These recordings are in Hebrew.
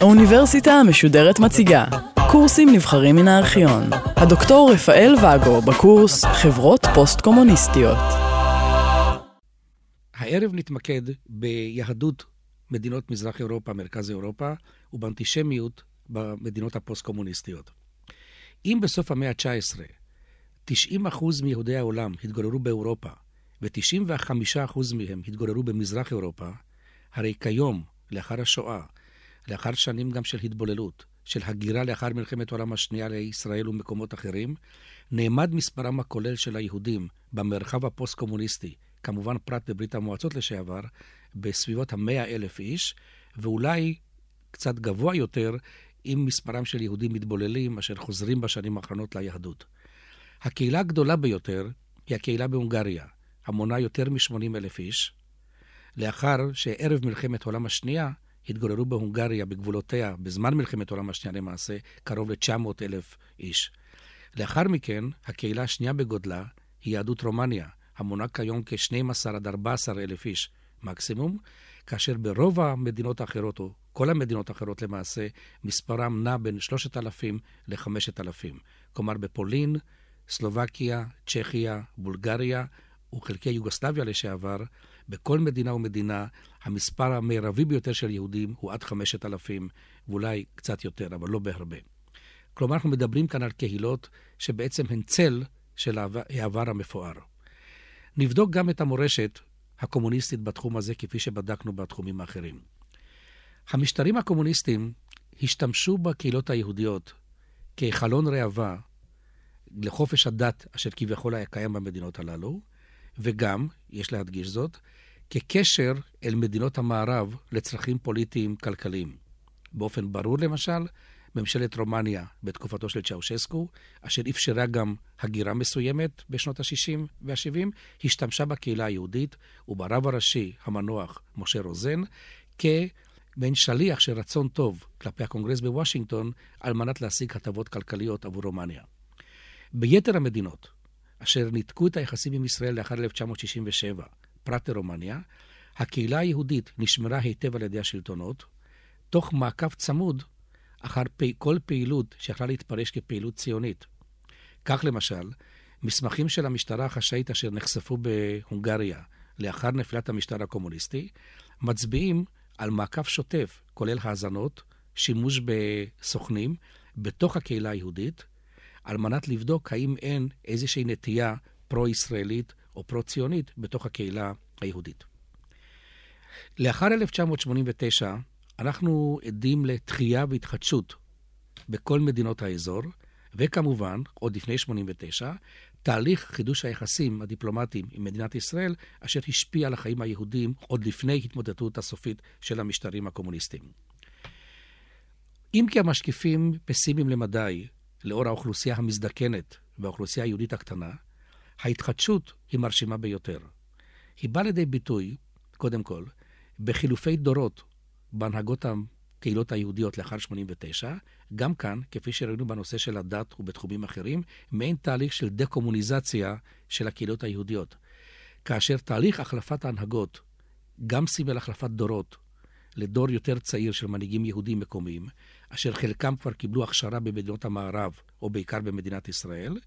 האוניברסיטה המשודרת מציגה קורסים נבחרים מן הארכיון. הדוקטור רפאל ואגו בקורס חברות פוסט-קומוניסטיות. הערב נתמקד ביהדות מדינות מזרח אירופה, מרכז אירופה, ובאנטישמיות במדינות הפוסט-קומוניסטיות. אם בסוף המאה ה-19 90% מיהודי העולם התגוררו באירופה, ו-95% מהם התגוררו במזרח אירופה, הרי כיום, לאחר השואה, לאחר שנים גם של התבוללות, של הגירה לאחר מלחמת העולם השנייה לישראל ומקומות אחרים, נאמד מספרם הכולל של היהודים במרחב הפוסט-קומוניסטי, כמובן פרט בברית המועצות לשעבר, בסביבות המאה אלף איש, ואולי קצת גבוה יותר עם מספרם של יהודים מתבוללים אשר חוזרים בשנים האחרונות ליהדות. הקהילה הגדולה ביותר היא הקהילה בהונגריה, המונה יותר מ-80 אלף איש, לאחר שערב מלחמת העולם השנייה התגוררו בהונגריה, בגבולותיה, בזמן מלחמת העולם השנייה למעשה, קרוב ל-900 אלף איש. לאחר מכן, הקהילה השנייה בגודלה היא יהדות רומניה, המונה כיום כ-12 עד 14 אלף איש מקסימום, כאשר ברוב המדינות האחרות, או כל המדינות האחרות למעשה, מספרם נע בין 3,000 ל-5,000. כלומר, בפולין, סלובקיה, צ'כיה, בולגריה וחלקי יוגוסלביה לשעבר, בכל מדינה ומדינה המספר המרבי ביותר של יהודים הוא עד 5,000, ואולי קצת יותר, אבל לא בהרבה. כלומר, אנחנו מדברים כאן על קהילות שבעצם הן צל של העבר המפואר. נבדוק גם את המורשת הקומוניסטית בתחום הזה, כפי שבדקנו בתחומים האחרים. המשטרים הקומוניסטיים השתמשו בקהילות היהודיות כחלון ראווה לחופש הדת אשר כביכול היה קיים במדינות הללו, וגם, יש להדגיש זאת, כקשר אל מדינות המערב לצרכים פוליטיים כלכליים. באופן ברור, למשל, ממשלת רומניה בתקופתו של צ'אושסקו, אשר אפשרה גם הגירה מסוימת בשנות ה-60 וה-70, השתמשה בקהילה היהודית וברב הראשי המנוח משה רוזן כמעין שליח של רצון טוב כלפי הקונגרס בוושינגטון על מנת להשיג הטבות כלכליות עבור רומניה. ביתר המדינות, אשר ניתקו את היחסים עם ישראל לאחר 1967, פרט לרומניה, הקהילה היהודית נשמרה היטב על ידי השלטונות, תוך מעקב צמוד אחר פי, כל פעילות שיכלה להתפרש כפעילות ציונית. כך למשל, מסמכים של המשטרה החשאית אשר נחשפו בהונגריה לאחר נפילת המשטר הקומוניסטי, מצביעים על מעקב שוטף, כולל האזנות, שימוש בסוכנים, בתוך הקהילה היהודית, על מנת לבדוק האם אין איזושהי נטייה פרו-ישראלית או פרו-ציונית בתוך הקהילה היהודית. לאחר 1989, אנחנו עדים לתחייה והתחדשות בכל מדינות האזור, וכמובן, עוד לפני 89, תהליך חידוש היחסים הדיפלומטיים עם מדינת ישראל, אשר השפיע על החיים היהודים עוד לפני התמודדות הסופית של המשטרים הקומוניסטיים. אם כי המשקיפים פסימיים למדי לאור האוכלוסייה המזדקנת והאוכלוסייה היהודית הקטנה, ההתחדשות היא מרשימה ביותר. היא באה לידי ביטוי, קודם כל, בחילופי דורות בהנהגות הקהילות היהודיות לאחר 89, גם כאן, כפי שראינו בנושא של הדת ובתחומים אחרים, מעין תהליך של דה-קומוניזציה של הקהילות היהודיות. כאשר תהליך החלפת ההנהגות גם סימל החלפת דורות לדור יותר צעיר של מנהיגים יהודים מקומיים, אשר חלקם כבר קיבלו הכשרה במדינות המערב, או בעיקר במדינת ישראל,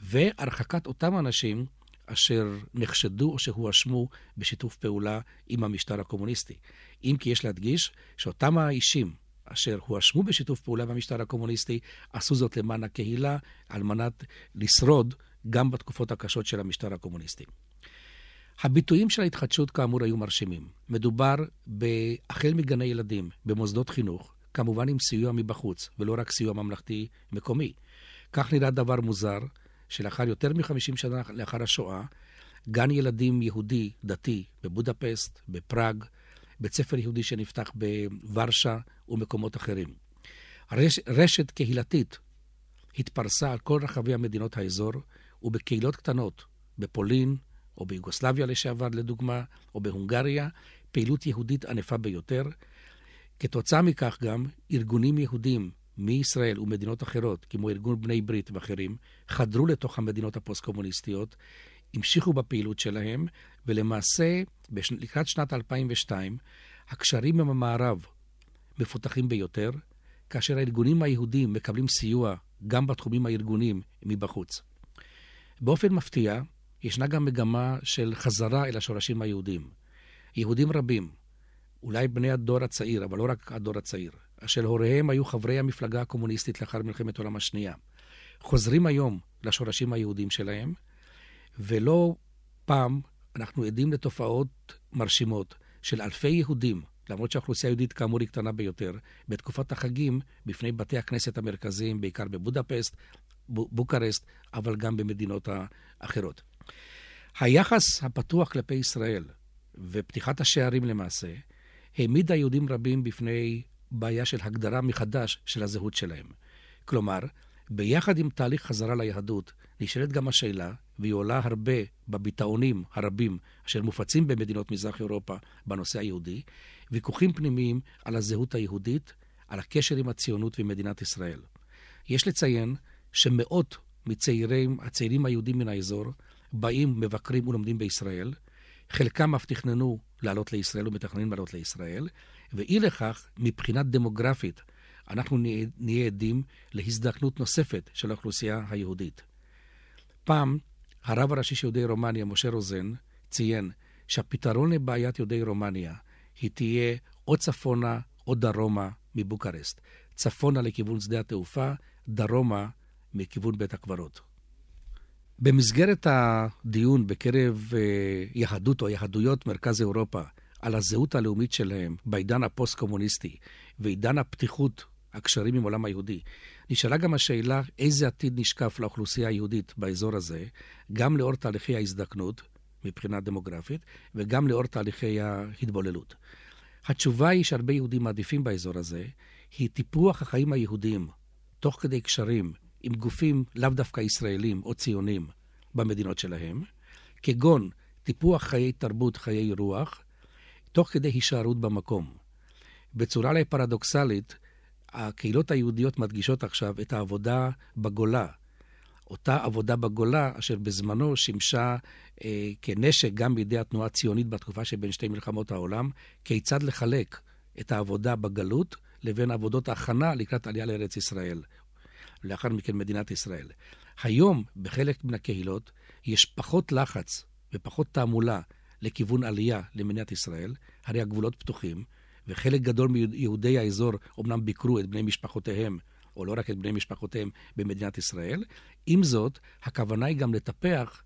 והרחקת אותם אנשים אשר נחשדו או שהואשמו בשיתוף פעולה עם המשטר הקומוניסטי. אם כי יש להדגיש שאותם האישים אשר הואשמו בשיתוף פעולה במשטר הקומוניסטי, עשו זאת למען הקהילה, על מנת לשרוד גם בתקופות הקשות של המשטר הקומוניסטי. הביטויים של ההתחדשות כאמור היו מרשימים. מדובר החל מגני ילדים, במוסדות חינוך, כמובן עם סיוע מבחוץ, ולא רק סיוע ממלכתי מקומי. כך נראה דבר מוזר, שלאחר יותר מ-50 שנה לאחר השואה, גן ילדים יהודי דתי בבודפסט, בפראג, בית ספר יהודי שנפתח בוורשה ומקומות אחרים. רש, רשת קהילתית התפרסה על כל רחבי המדינות האזור ובקהילות קטנות, בפולין או ביוגוסלביה לשעבר לדוגמה, או בהונגריה, פעילות יהודית ענפה ביותר. כתוצאה מכך גם ארגונים יהודים מישראל ומדינות אחרות, כמו ארגון בני ברית ואחרים, חדרו לתוך המדינות הפוסט-קומוניסטיות המשיכו בפעילות שלהם, ולמעשה, לקראת שנת 2002, הקשרים עם המערב מפותחים ביותר, כאשר הארגונים היהודים מקבלים סיוע גם בתחומים הארגוניים מבחוץ. באופן מפתיע, ישנה גם מגמה של חזרה אל השורשים היהודים. יהודים רבים, אולי בני הדור הצעיר, אבל לא רק הדור הצעיר, אשר הוריהם היו חברי המפלגה הקומוניסטית לאחר מלחמת העולם השנייה, חוזרים היום לשורשים היהודים שלהם, ולא פעם אנחנו עדים לתופעות מרשימות של אלפי יהודים, למרות שהאוכלוסייה היהודית כאמור היא קטנה ביותר, בתקופת החגים בפני בתי הכנסת המרכזיים, בעיקר בבודפסט, בוקרסט, אבל גם במדינות האחרות. היחס הפתוח כלפי ישראל ופתיחת השערים למעשה, העמידה יהודים רבים בפני בעיה של הגדרה מחדש של הזהות שלהם. כלומר, ביחד עם תהליך חזרה ליהדות, נשאלת גם השאלה, והיא עולה הרבה בביטאונים הרבים אשר מופצים במדינות מזרח אירופה בנושא היהודי, ויכוחים פנימיים על הזהות היהודית, על הקשר עם הציונות ומדינת ישראל. יש לציין שמאות מצעירים, הצעירים היהודים מן האזור, באים, מבקרים ולומדים בישראל. חלקם אף תכננו לעלות לישראל ומתכננים לעלות לישראל, ואי לכך, מבחינה דמוגרפית, אנחנו נהיה עדים להזדקנות נוספת של האוכלוסייה היהודית. פעם, הרב הראשי של יהודי רומניה, משה רוזן, ציין שהפתרון לבעיית יהודי רומניה היא תהיה או צפונה או דרומה מבוקרשט. צפונה לכיוון שדה התעופה, דרומה מכיוון בית הקברות. במסגרת הדיון בקרב אה, יהדות או יהדויות מרכז אירופה על הזהות הלאומית שלהם בעידן הפוסט-קומוניסטי ועידן הפתיחות, הקשרים עם עולם היהודי, נשאלה גם השאלה איזה עתיד נשקף לאוכלוסייה היהודית באזור הזה, גם לאור תהליכי ההזדקנות מבחינה דמוגרפית וגם לאור תהליכי ההתבוללות. התשובה היא שהרבה יהודים מעדיפים באזור הזה, היא טיפוח החיים היהודיים, תוך כדי קשרים עם גופים לאו דווקא ישראלים או ציונים במדינות שלהם, כגון טיפוח חיי תרבות, חיי רוח, תוך כדי הישארות במקום. בצורה אולי פרדוקסלית, הקהילות היהודיות מדגישות עכשיו את העבודה בגולה. אותה עבודה בגולה, אשר בזמנו שימשה אה, כנשק גם בידי התנועה הציונית בתקופה שבין שתי מלחמות העולם, כיצד לחלק את העבודה בגלות לבין עבודות ההכנה לקראת עלייה לארץ ישראל, ולאחר מכן מדינת ישראל. היום, בחלק מן הקהילות, יש פחות לחץ ופחות תעמולה לכיוון עלייה למדינת ישראל, הרי הגבולות פתוחים, וחלק גדול מיהודי האזור אומנם ביקרו את בני משפחותיהם, או לא רק את בני משפחותיהם, במדינת ישראל. עם זאת, הכוונה היא גם לטפח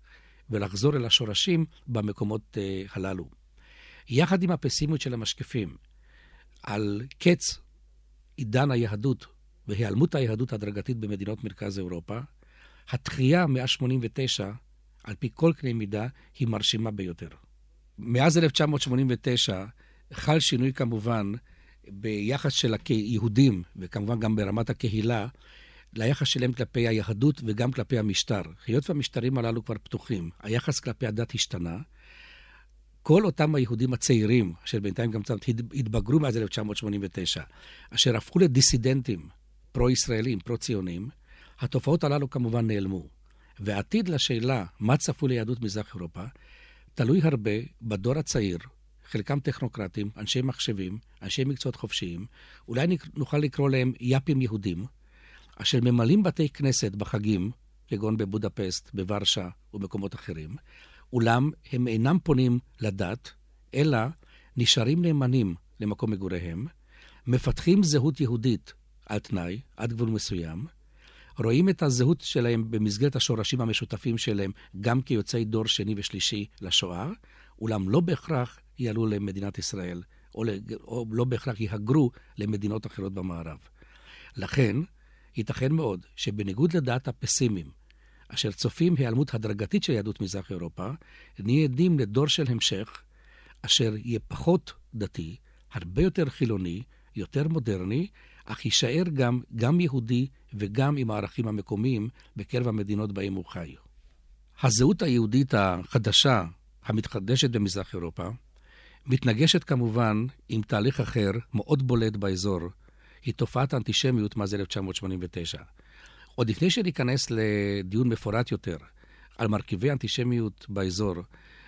ולחזור אל השורשים במקומות uh, הללו. יחד עם הפסימיות של המשקיפים על קץ עידן היהדות והיעלמות היהדות הדרגתית במדינות מרכז אירופה, התחייה מאז 89, על פי כל קנה מידה, היא מרשימה ביותר. מאז 1989 חל שינוי כמובן ביחס של היהודים, וכמובן גם ברמת הקהילה, ליחס שלהם כלפי היהדות וגם כלפי המשטר. היות והמשטרים הללו כבר פתוחים, היחס כלפי הדת השתנה. כל אותם היהודים הצעירים, אשר בינתיים גם קצת התבגרו מאז 1989, אשר הפכו לדיסידנטים פרו-ישראלים, פרו-ציונים, התופעות הללו כמובן נעלמו. והעתיד לשאלה מה צפוי ליהדות מזרח אירופה, תלוי הרבה בדור הצעיר, חלקם טכנוקרטים, אנשי מחשבים, אנשי מקצועות חופשיים, אולי נוכל לקרוא להם יאפים יהודים, אשר ממלאים בתי כנסת בחגים, כגון בבודפסט, בוורשה ובמקומות אחרים, אולם הם אינם פונים לדת, אלא נשארים נאמנים למקום מגוריהם, מפתחים זהות יהודית על תנאי, עד גבול מסוים, רואים את הזהות שלהם במסגרת השורשים המשותפים שלהם גם כיוצאי דור שני ושלישי לשואה, אולם לא בהכרח יעלו למדינת ישראל, או, או לא בהכרח יהגרו למדינות אחרות במערב. לכן, ייתכן מאוד שבניגוד לדעת הפסימים, אשר צופים היעלמות הדרגתית של יהדות מזרח אירופה, נהיה עדים לדור של המשך, אשר יהיה פחות דתי, הרבה יותר חילוני, יותר מודרני, אך יישאר גם, גם יהודי וגם עם הערכים המקומיים בקרב המדינות בהם הוא חי. הזהות היהודית החדשה, המתחדשת במזרח אירופה, מתנגשת כמובן עם תהליך אחר, מאוד בולט באזור, היא תופעת האנטישמיות מאז 1989. עוד לפני שניכנס לדיון מפורט יותר על מרכיבי אנטישמיות באזור,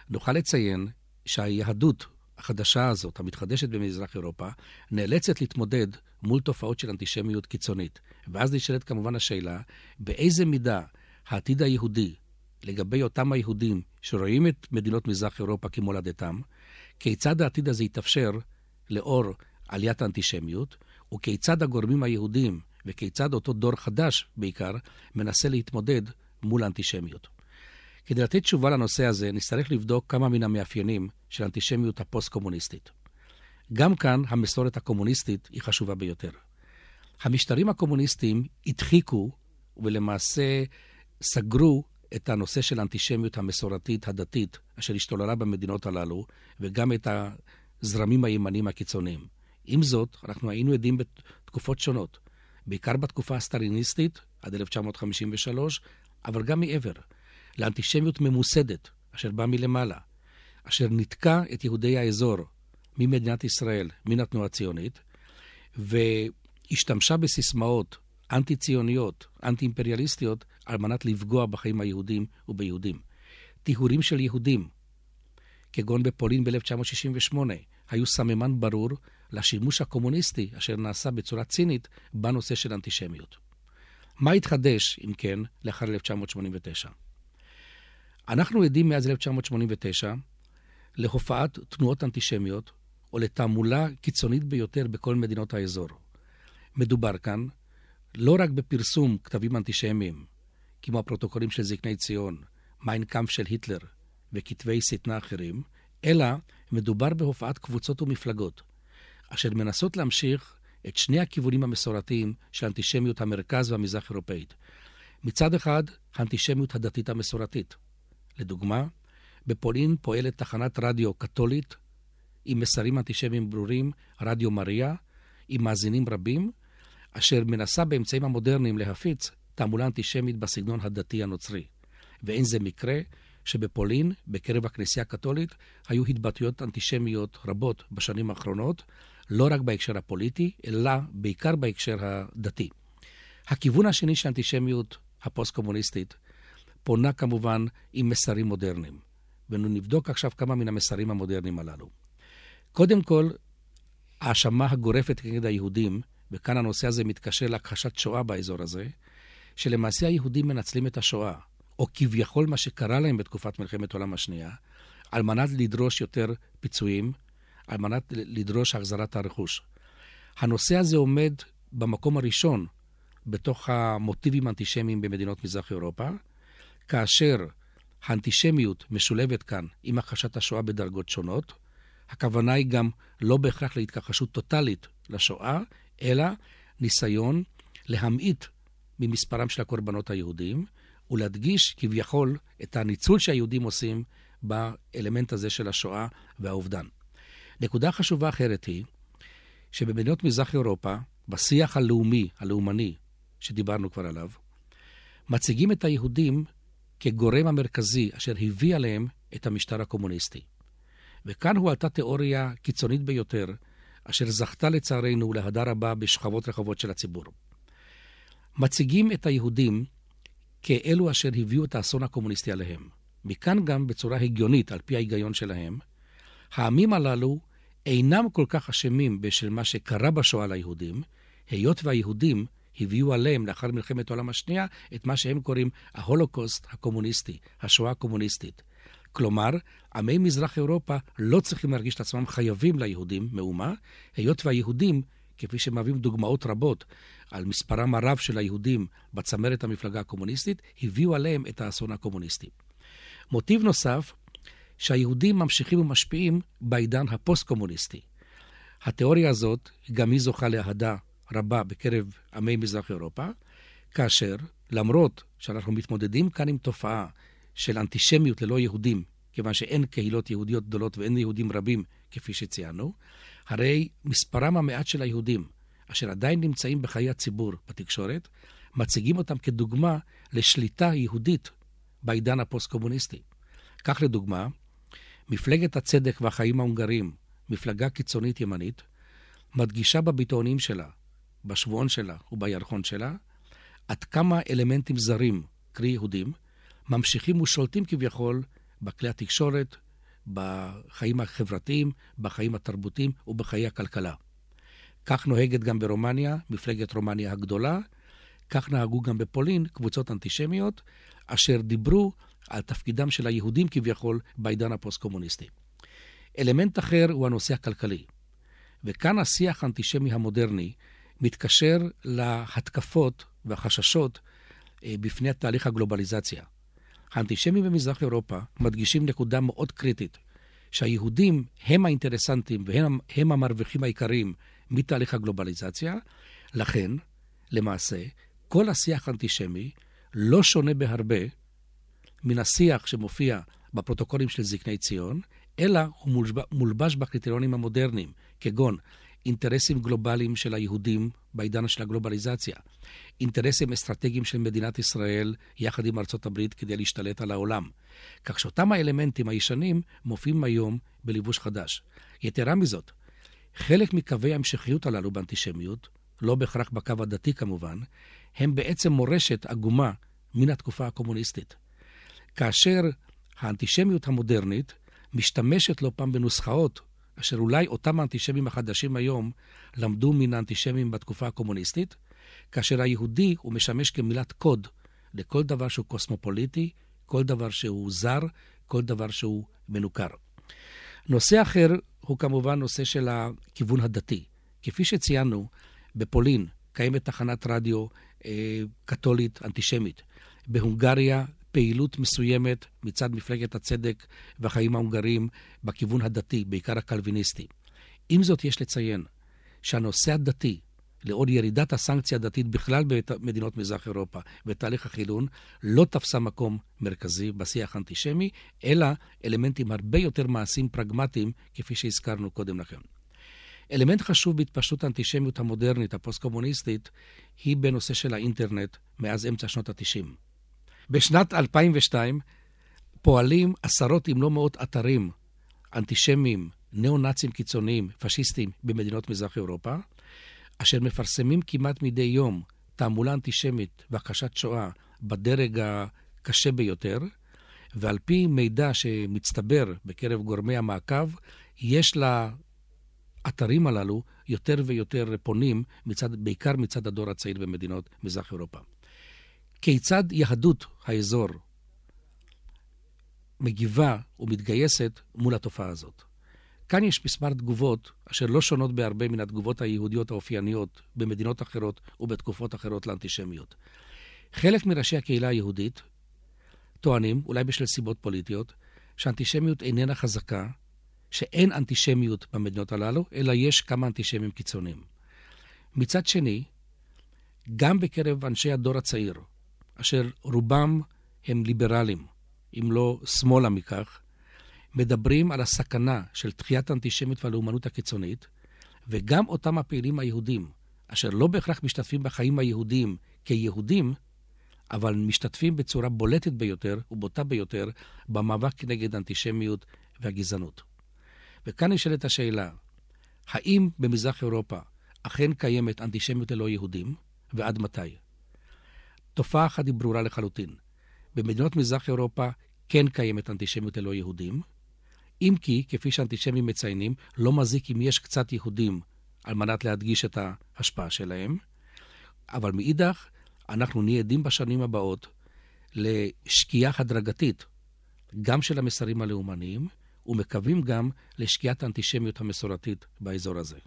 נוכל לציין שהיהדות החדשה הזאת, המתחדשת במזרח אירופה, נאלצת להתמודד מול תופעות של אנטישמיות קיצונית. ואז נשאלת כמובן השאלה, באיזה מידה העתיד היהודי, לגבי אותם היהודים שרואים את מדינות מזרח אירופה כמולדתם, כיצד העתיד הזה יתאפשר לאור עליית האנטישמיות, וכיצד הגורמים היהודים, וכיצד אותו דור חדש בעיקר, מנסה להתמודד מול האנטישמיות. כדי לתת תשובה לנושא הזה, נצטרך לבדוק כמה מן המאפיינים של האנטישמיות הפוסט-קומוניסטית. גם כאן המסורת הקומוניסטית היא חשובה ביותר. המשטרים הקומוניסטיים הדחיקו ולמעשה סגרו את הנושא של האנטישמיות המסורתית הדתית אשר השתוללה במדינות הללו, וגם את הזרמים הימניים הקיצוניים. עם זאת, אנחנו היינו עדים בתקופות שונות, בעיקר בתקופה הסטליניסטית, עד 1953, אבל גם מעבר, לאנטישמיות ממוסדת, אשר באה מלמעלה, אשר ניתקה את יהודי האזור ממדינת ישראל, מן התנועה הציונית, והשתמשה בסיסמאות אנטי-ציוניות, אנטי-אימפריאליסטיות, על מנת לפגוע בחיים היהודים וביהודים. טיהורים של יהודים, כגון בפולין ב-1968, היו סממן ברור לשימוש הקומוניסטי אשר נעשה בצורה צינית בנושא של אנטישמיות. מה התחדש, אם כן, לאחר 1989? אנחנו עדים מאז 1989 להופעת תנועות אנטישמיות או לתעמולה קיצונית ביותר בכל מדינות האזור. מדובר כאן לא רק בפרסום כתבים אנטישמיים, כמו הפרוטוקולים של זקני ציון, מיין קאמפף של היטלר וכתבי שטנה אחרים, אלא מדובר בהופעת קבוצות ומפלגות, אשר מנסות להמשיך את שני הכיוונים המסורתיים של אנטישמיות המרכז והמזרח אירופאית. מצד אחד, האנטישמיות הדתית המסורתית. לדוגמה, בפולין פועלת תחנת רדיו קתולית עם מסרים אנטישמיים ברורים, רדיו מריה, עם מאזינים רבים, אשר מנסה באמצעים המודרניים להפיץ תעמולה אנטישמית בסגנון הדתי הנוצרי. ואין זה מקרה שבפולין, בקרב הכנסייה הקתולית, היו התבטאויות אנטישמיות רבות בשנים האחרונות, לא רק בהקשר הפוליטי, אלא בעיקר בהקשר הדתי. הכיוון השני של האנטישמיות הפוסט-קומוניסטית פונה כמובן עם מסרים מודרניים. ונבדוק עכשיו כמה מן המסרים המודרניים הללו. קודם כל, ההאשמה הגורפת נגד היהודים, וכאן הנושא הזה מתקשר להכחשת שואה באזור הזה, שלמעשה היהודים מנצלים את השואה, או כביכול מה שקרה להם בתקופת מלחמת העולם השנייה, על מנת לדרוש יותר פיצויים, על מנת לדרוש החזרת הרכוש. הנושא הזה עומד במקום הראשון בתוך המוטיבים האנטישמיים במדינות מזרח אירופה, כאשר האנטישמיות משולבת כאן עם הכחשת השואה בדרגות שונות. הכוונה היא גם לא בהכרח להתכחשות טוטאלית לשואה, אלא ניסיון להמעיט ממספרם של הקורבנות היהודים, ולהדגיש כביכול את הניצול שהיהודים עושים באלמנט הזה של השואה והאובדן. נקודה חשובה אחרת היא שבמדינות מזרח אירופה, בשיח הלאומי, הלאומני, שדיברנו כבר עליו, מציגים את היהודים כגורם המרכזי אשר הביא עליהם את המשטר הקומוניסטי. וכאן הועלתה תיאוריה קיצונית ביותר, אשר זכתה לצערנו להדר רבה בשכבות רחבות של הציבור. מציגים את היהודים כאלו אשר הביאו את האסון הקומוניסטי עליהם. מכאן גם, בצורה הגיונית, על פי ההיגיון שלהם, העמים הללו אינם כל כך אשמים בשל מה שקרה בשואה ליהודים, היות והיהודים הביאו עליהם לאחר מלחמת העולם השנייה את מה שהם קוראים ההולוקוסט הקומוניסטי, השואה הקומוניסטית. כלומר, עמי מזרח אירופה לא צריכים להרגיש את עצמם חייבים ליהודים מאומה, היות והיהודים, כפי שמהווים דוגמאות רבות על מספרם הרב של היהודים בצמרת המפלגה הקומוניסטית, הביאו עליהם את האסון הקומוניסטי. מוטיב נוסף, שהיהודים ממשיכים ומשפיעים בעידן הפוסט-קומוניסטי. התיאוריה הזאת, גם היא זוכה לאהדה רבה בקרב עמי מזרח אירופה, כאשר למרות שאנחנו מתמודדים כאן עם תופעה של אנטישמיות ללא יהודים, כיוון שאין קהילות יהודיות גדולות ואין יהודים רבים, כפי שציינו, הרי מספרם המעט של היהודים, אשר עדיין נמצאים בחיי הציבור בתקשורת, מציגים אותם כדוגמה לשליטה יהודית בעידן הפוסט-קומוניסטי. כך לדוגמה, מפלגת הצדק והחיים ההונגרים, מפלגה קיצונית ימנית, מדגישה בביטאונים שלה בשבועון שלה ובירחון שלה, עד כמה אלמנטים זרים, קרי יהודים, ממשיכים ושולטים כביכול בכלי התקשורת, בחיים החברתיים, בחיים התרבותיים ובחיי הכלכלה. כך נוהגת גם ברומניה, מפלגת רומניה הגדולה, כך נהגו גם בפולין קבוצות אנטישמיות, אשר דיברו על תפקידם של היהודים כביכול בעידן הפוסט-קומוניסטי. אלמנט אחר הוא הנושא הכלכלי. וכאן השיח האנטישמי המודרני מתקשר להתקפות והחששות אה, בפני תהליך הגלובליזציה. האנטישמים במזרח אירופה מדגישים נקודה מאוד קריטית, שהיהודים הם האינטרסנטים והם המרוויחים העיקריים מתהליך הגלובליזציה, לכן, למעשה, כל השיח האנטישמי לא שונה בהרבה מן השיח שמופיע בפרוטוקולים של זקני ציון, אלא הוא מולבש בקריטריונים המודרניים, כגון אינטרסים גלובליים של היהודים בעידן של הגלובליזציה, אינטרסים אסטרטגיים של מדינת ישראל יחד עם ארצות הברית כדי להשתלט על העולם. כך שאותם האלמנטים הישנים מופיעים היום בלבוש חדש. יתרה מזאת, חלק מקווי ההמשכיות הללו באנטישמיות, לא בהכרח בקו הדתי כמובן, הם בעצם מורשת עגומה מן התקופה הקומוניסטית. כאשר האנטישמיות המודרנית משתמשת לא פעם בנוסחאות אשר אולי אותם האנטישמים החדשים היום למדו מן האנטישמים בתקופה הקומוניסטית, כאשר היהודי הוא משמש כמילת קוד לכל דבר שהוא קוסמופוליטי, כל דבר שהוא זר, כל דבר שהוא מנוכר. נושא אחר הוא כמובן נושא של הכיוון הדתי. כפי שציינו, בפולין קיימת תחנת רדיו אה, קתולית אנטישמית. בהונגריה פעילות מסוימת מצד מפלגת הצדק והחיים ההונגרים בכיוון הדתי, בעיקר הקלוויניסטי. עם זאת, יש לציין שהנושא הדתי, לאור ירידת הסנקציה הדתית בכלל במדינות מזרח אירופה ותהליך החילון, לא תפסה מקום מרכזי בשיח האנטישמי, אלא אלמנטים הרבה יותר מעשיים פרגמטיים, כפי שהזכרנו קודם לכן. אלמנט חשוב בהתפשטות האנטישמיות המודרנית, הפוסט-קומוניסטית, היא בנושא של האינטרנט מאז אמצע שנות ה-90. בשנת 2002 פועלים עשרות אם לא מאות אתרים אנטישמיים, ניאו-נאצים קיצוניים, פשיסטים, במדינות מזרח אירופה, אשר מפרסמים כמעט מדי יום תעמולה אנטישמית והכחשת שואה בדרג הקשה ביותר, ועל פי מידע שמצטבר בקרב גורמי המעקב, יש לאתרים הללו יותר ויותר פונים, מצד, בעיקר מצד הדור הצעיר במדינות מזרח אירופה. כיצד יהדות האזור מגיבה ומתגייסת מול התופעה הזאת. כאן יש מספר תגובות אשר לא שונות בהרבה מן התגובות היהודיות האופייניות במדינות אחרות ובתקופות אחרות לאנטישמיות. חלק מראשי הקהילה היהודית טוענים, אולי בשל סיבות פוליטיות, שאנטישמיות איננה חזקה, שאין אנטישמיות במדינות הללו, אלא יש כמה אנטישמים קיצוניים. מצד שני, גם בקרב אנשי הדור הצעיר, אשר רובם הם ליברלים, אם לא שמאלה מכך, מדברים על הסכנה של תחיית האנטישמיות והלאומנות הקיצונית, וגם אותם הפעילים היהודים, אשר לא בהכרח משתתפים בחיים היהודיים כיהודים, אבל משתתפים בצורה בולטת ביותר ובוטה ביותר במאבק כנגד האנטישמיות והגזענות. וכאן נשאלת השאלה, האם במזרח אירופה אכן קיימת אנטישמיות ללא יהודים, ועד מתי? תופעה אחת היא ברורה לחלוטין. במדינות מזרח אירופה כן קיימת אנטישמיות ללא יהודים, אם כי, כפי שאנטישמים מציינים, לא מזיק אם יש קצת יהודים על מנת להדגיש את ההשפעה שלהם, אבל מאידך, אנחנו נהיה עדים בשנים הבאות לשקיעה הדרגתית גם של המסרים הלאומניים, ומקווים גם לשקיעת האנטישמיות המסורתית באזור הזה.